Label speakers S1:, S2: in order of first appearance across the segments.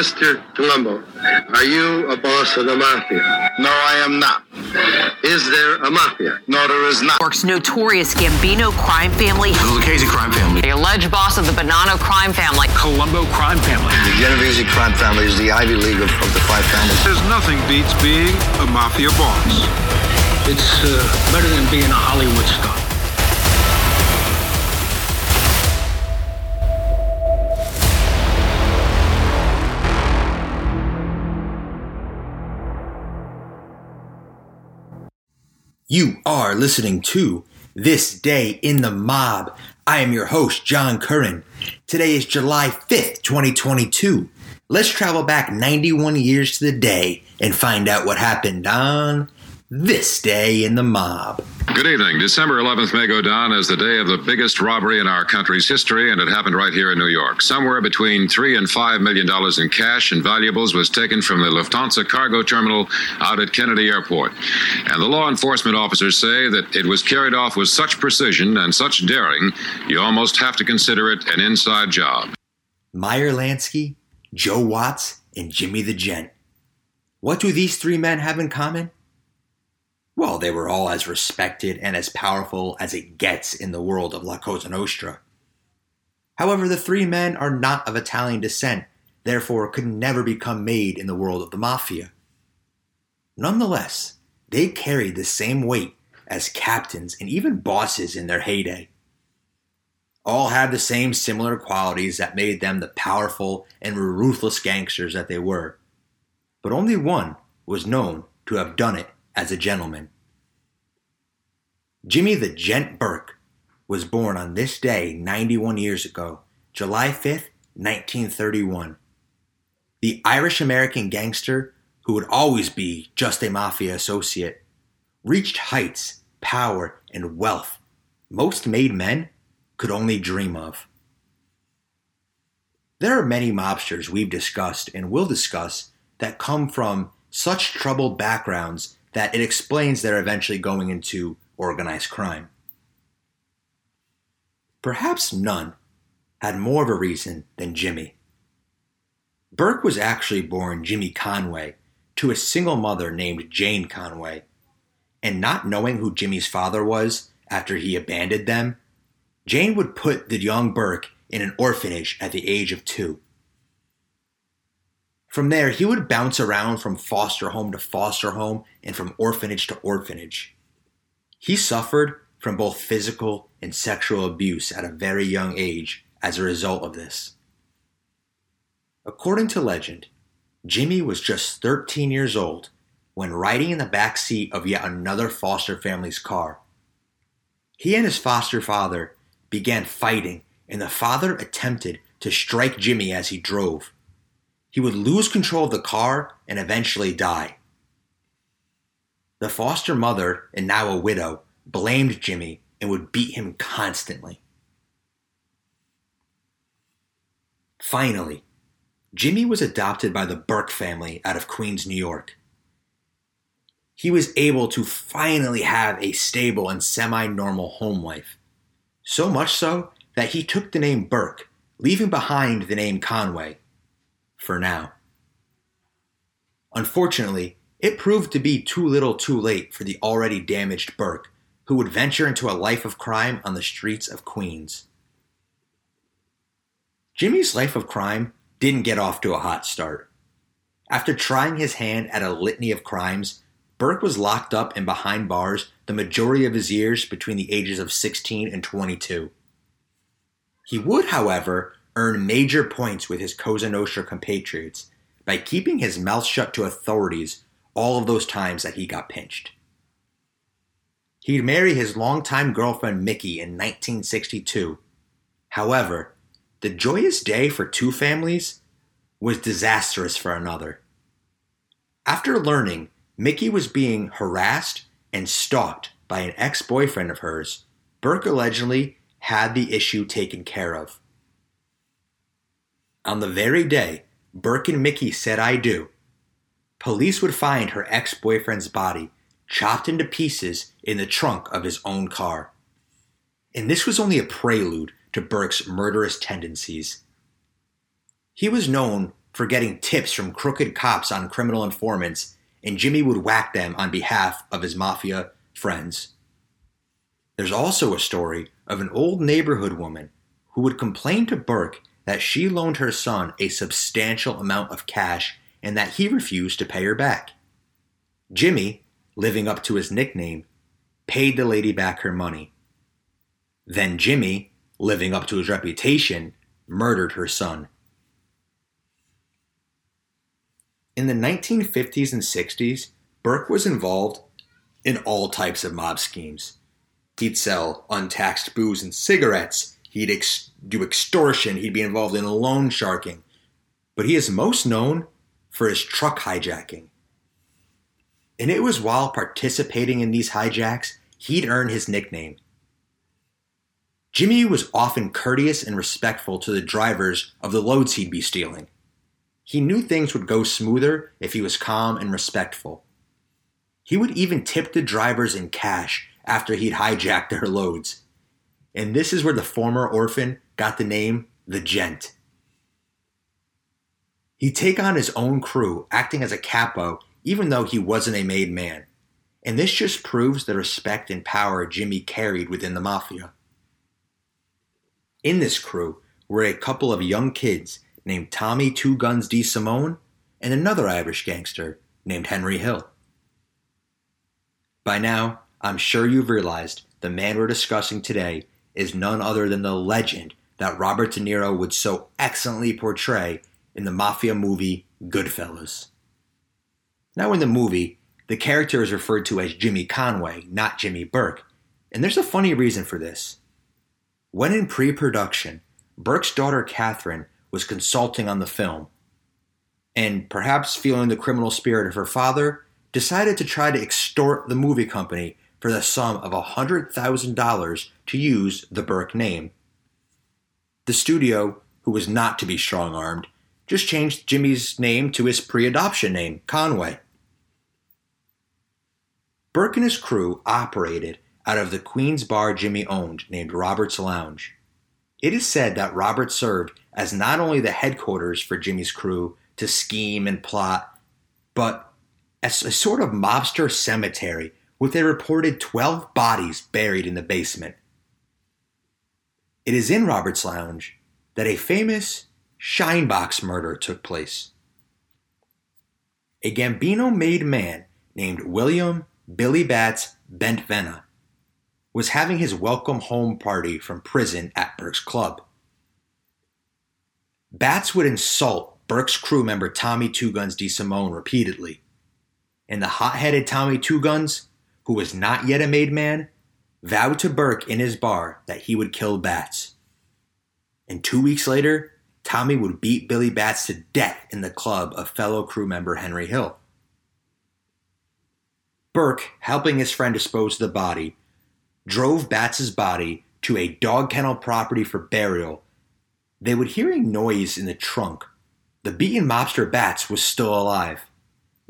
S1: Mr. Colombo, are you a boss of the mafia?
S2: No, I am not.
S1: Is there a mafia?
S2: No, there is not.
S3: York's notorious Gambino crime family.
S4: The Lucchese crime family.
S3: The alleged boss of the Bonanno crime family.
S4: Colombo crime family.
S2: The Genovese crime family is the Ivy League of, of the five families.
S5: There's nothing beats being a mafia boss.
S6: It's uh, better than being a Hollywood star.
S7: You are listening to This Day in the Mob. I am your host, John Curran. Today is July 5th, 2022. Let's travel back 91 years to the day and find out what happened on this day in the mob.
S8: Good evening. December 11th may go down as the day of the biggest robbery in our country's history, and it happened right here in New York. Somewhere between three and five million dollars in cash and valuables was taken from the Lufthansa cargo terminal out at Kennedy Airport. And the law enforcement officers say that it was carried off with such precision and such daring, you almost have to consider it an inside job.
S7: Meyer Lansky, Joe Watts, and Jimmy the Gent. What do these three men have in common? Well, they were all as respected and as powerful as it gets in the world of La Cosa Nostra. However, the three men are not of Italian descent, therefore could never become made in the world of the Mafia. Nonetheless, they carried the same weight as captains and even bosses in their heyday. All had the same similar qualities that made them the powerful and ruthless gangsters that they were, but only one was known to have done it as a gentleman. Jimmy the Gent Burke was born on this day 91 years ago, July 5th, 1931. The Irish American gangster, who would always be just a mafia associate, reached heights, power, and wealth most made men could only dream of. There are many mobsters we've discussed and will discuss that come from such troubled backgrounds that it explains they're eventually going into organized crime. Perhaps none had more of a reason than Jimmy. Burke was actually born Jimmy Conway to a single mother named Jane Conway, and not knowing who Jimmy's father was after he abandoned them, Jane would put the young Burke in an orphanage at the age of two. From there, he would bounce around from foster home to foster home and from orphanage to orphanage. He suffered from both physical and sexual abuse at a very young age as a result of this. According to legend, Jimmy was just 13 years old when riding in the back seat of yet another foster family's car. He and his foster father began fighting, and the father attempted to strike Jimmy as he drove he would lose control of the car and eventually die. The foster mother, and now a widow, blamed Jimmy and would beat him constantly. Finally, Jimmy was adopted by the Burke family out of Queens, New York. He was able to finally have a stable and semi normal home life. So much so that he took the name Burke, leaving behind the name Conway for now. Unfortunately, it proved to be too little too late for the already damaged Burke, who would venture into a life of crime on the streets of Queens. Jimmy's life of crime didn't get off to a hot start. After trying his hand at a litany of crimes, Burke was locked up and behind bars the majority of his years between the ages of 16 and 22. He would, however, earn major points with his Cosa Nostra compatriots by keeping his mouth shut to authorities all of those times that he got pinched. He'd marry his longtime girlfriend Mickey in 1962. However, the joyous day for two families was disastrous for another. After learning Mickey was being harassed and stalked by an ex boyfriend of hers, Burke allegedly had the issue taken care of. On the very day Burke and Mickey said I do, police would find her ex boyfriend's body chopped into pieces in the trunk of his own car. And this was only a prelude to Burke's murderous tendencies. He was known for getting tips from crooked cops on criminal informants, and Jimmy would whack them on behalf of his mafia friends. There's also a story of an old neighborhood woman who would complain to Burke that she loaned her son a substantial amount of cash and that he refused to pay her back. Jimmy, living up to his nickname, paid the lady back her money. Then Jimmy, living up to his reputation, murdered her son. In the 1950s and 60s, Burke was involved in all types of mob schemes. He'd sell untaxed booze and cigarettes. He'd ex- do extortion. He'd be involved in loan sharking. But he is most known for his truck hijacking. And it was while participating in these hijacks he'd earned his nickname. Jimmy was often courteous and respectful to the drivers of the loads he'd be stealing. He knew things would go smoother if he was calm and respectful. He would even tip the drivers in cash after he'd hijacked their loads. And this is where the former orphan got the name the Gent. He'd take on his own crew, acting as a capo, even though he wasn't a made man. And this just proves the respect and power Jimmy carried within the mafia. In this crew were a couple of young kids named Tommy Two Guns DeSimone and another Irish gangster named Henry Hill. By now, I'm sure you've realized the man we're discussing today is none other than the legend that Robert De Niro would so excellently portray in the mafia movie Goodfellas. Now, in the movie, the character is referred to as Jimmy Conway, not Jimmy Burke, and there's a funny reason for this. When in pre production, Burke's daughter Catherine was consulting on the film, and perhaps feeling the criminal spirit of her father, decided to try to extort the movie company for the sum of $100,000 to use the Burke name. The studio, who was not to be strong armed, just changed Jimmy's name to his pre adoption name, Conway. Burke and his crew operated out of the Queen's bar Jimmy owned, named Robert's Lounge. It is said that Robert served as not only the headquarters for Jimmy's crew to scheme and plot, but as a sort of mobster cemetery with a reported 12 bodies buried in the basement. It is in Robert's Lounge that a famous Shinebox murder took place. A Gambino made man named William Billy Batts Bentvena was having his welcome home party from prison at Burke's Club. Batts would insult Burke's crew member Tommy Two Guns DeSimone repeatedly, and the hot headed Tommy Two Guns, who was not yet a made man, vowed to Burke in his bar that he would kill Batts. And two weeks later, Tommy would beat Billy Batts to death in the club of fellow crew member Henry Hill. Burke, helping his friend dispose of the body, drove Batts's body to a dog kennel property for burial. They would hear a noise in the trunk. The beaten mobster Batts was still alive.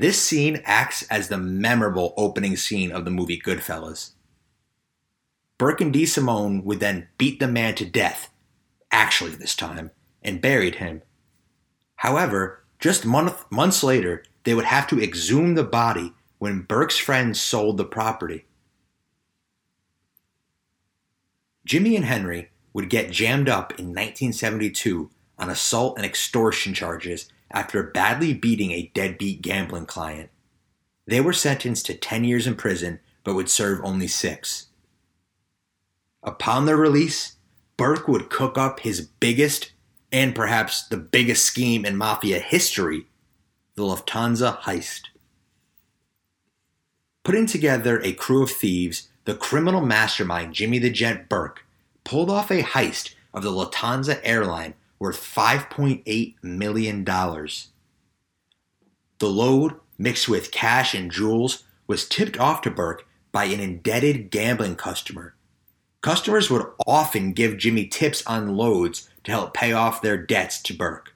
S7: This scene acts as the memorable opening scene of the movie Goodfellas. Burke and DeSimone would then beat the man to death, actually this time, and buried him. However, just month, months later, they would have to exhume the body when Burke's friends sold the property. Jimmy and Henry would get jammed up in 1972 on assault and extortion charges after badly beating a deadbeat gambling client. They were sentenced to 10 years in prison but would serve only six. Upon their release, Burke would cook up his biggest and perhaps the biggest scheme in mafia history the Lufthansa heist. Putting together a crew of thieves, the criminal mastermind Jimmy the Gent Burke pulled off a heist of the Lufthansa airline worth $5.8 million. The load, mixed with cash and jewels, was tipped off to Burke by an indebted gambling customer. Customers would often give Jimmy tips on loads to help pay off their debts to Burke.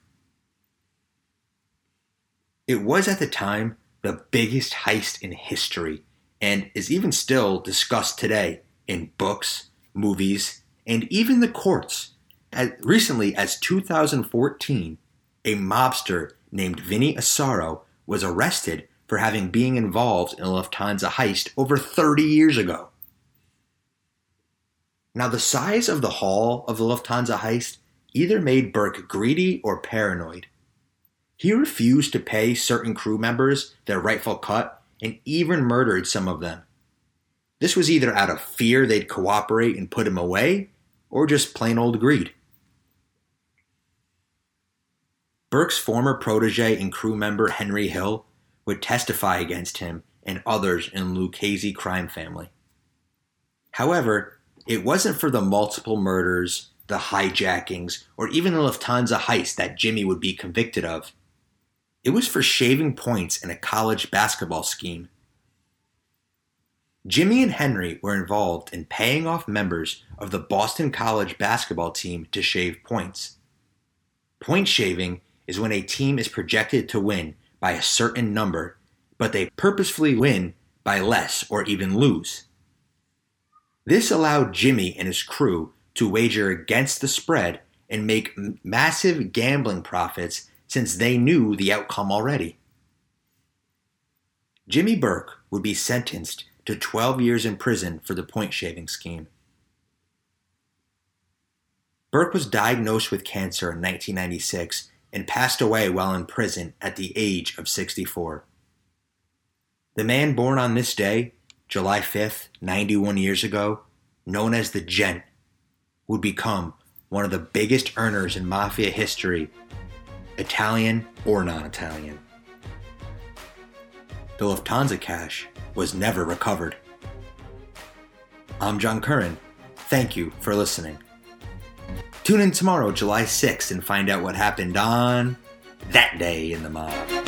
S7: It was at the time the biggest heist in history and is even still discussed today in books, movies, and even the courts. As recently as 2014, a mobster named Vinny Asaro was arrested for having been involved in a Lufthansa heist over 30 years ago. Now, the size of the haul of the Lufthansa heist either made Burke greedy or paranoid. He refused to pay certain crew members their rightful cut and even murdered some of them. This was either out of fear they'd cooperate and put him away, or just plain old greed. Burke's former protege and crew member Henry Hill would testify against him and others in Lucchese crime family. However, it wasn't for the multiple murders, the hijackings, or even the Lufthansa heist that Jimmy would be convicted of. It was for shaving points in a college basketball scheme. Jimmy and Henry were involved in paying off members of the Boston College basketball team to shave points. Point shaving is when a team is projected to win by a certain number, but they purposefully win by less or even lose. This allowed Jimmy and his crew to wager against the spread and make massive gambling profits since they knew the outcome already. Jimmy Burke would be sentenced to 12 years in prison for the point shaving scheme. Burke was diagnosed with cancer in 1996 and passed away while in prison at the age of 64. The man born on this day, July 5th, 91 years ago, known as the Gent, would become one of the biggest earners in mafia history, Italian or non Italian. The Lufthansa cash was never recovered. I'm John Curran. Thank you for listening. Tune in tomorrow, July 6th, and find out what happened on that day in the mob.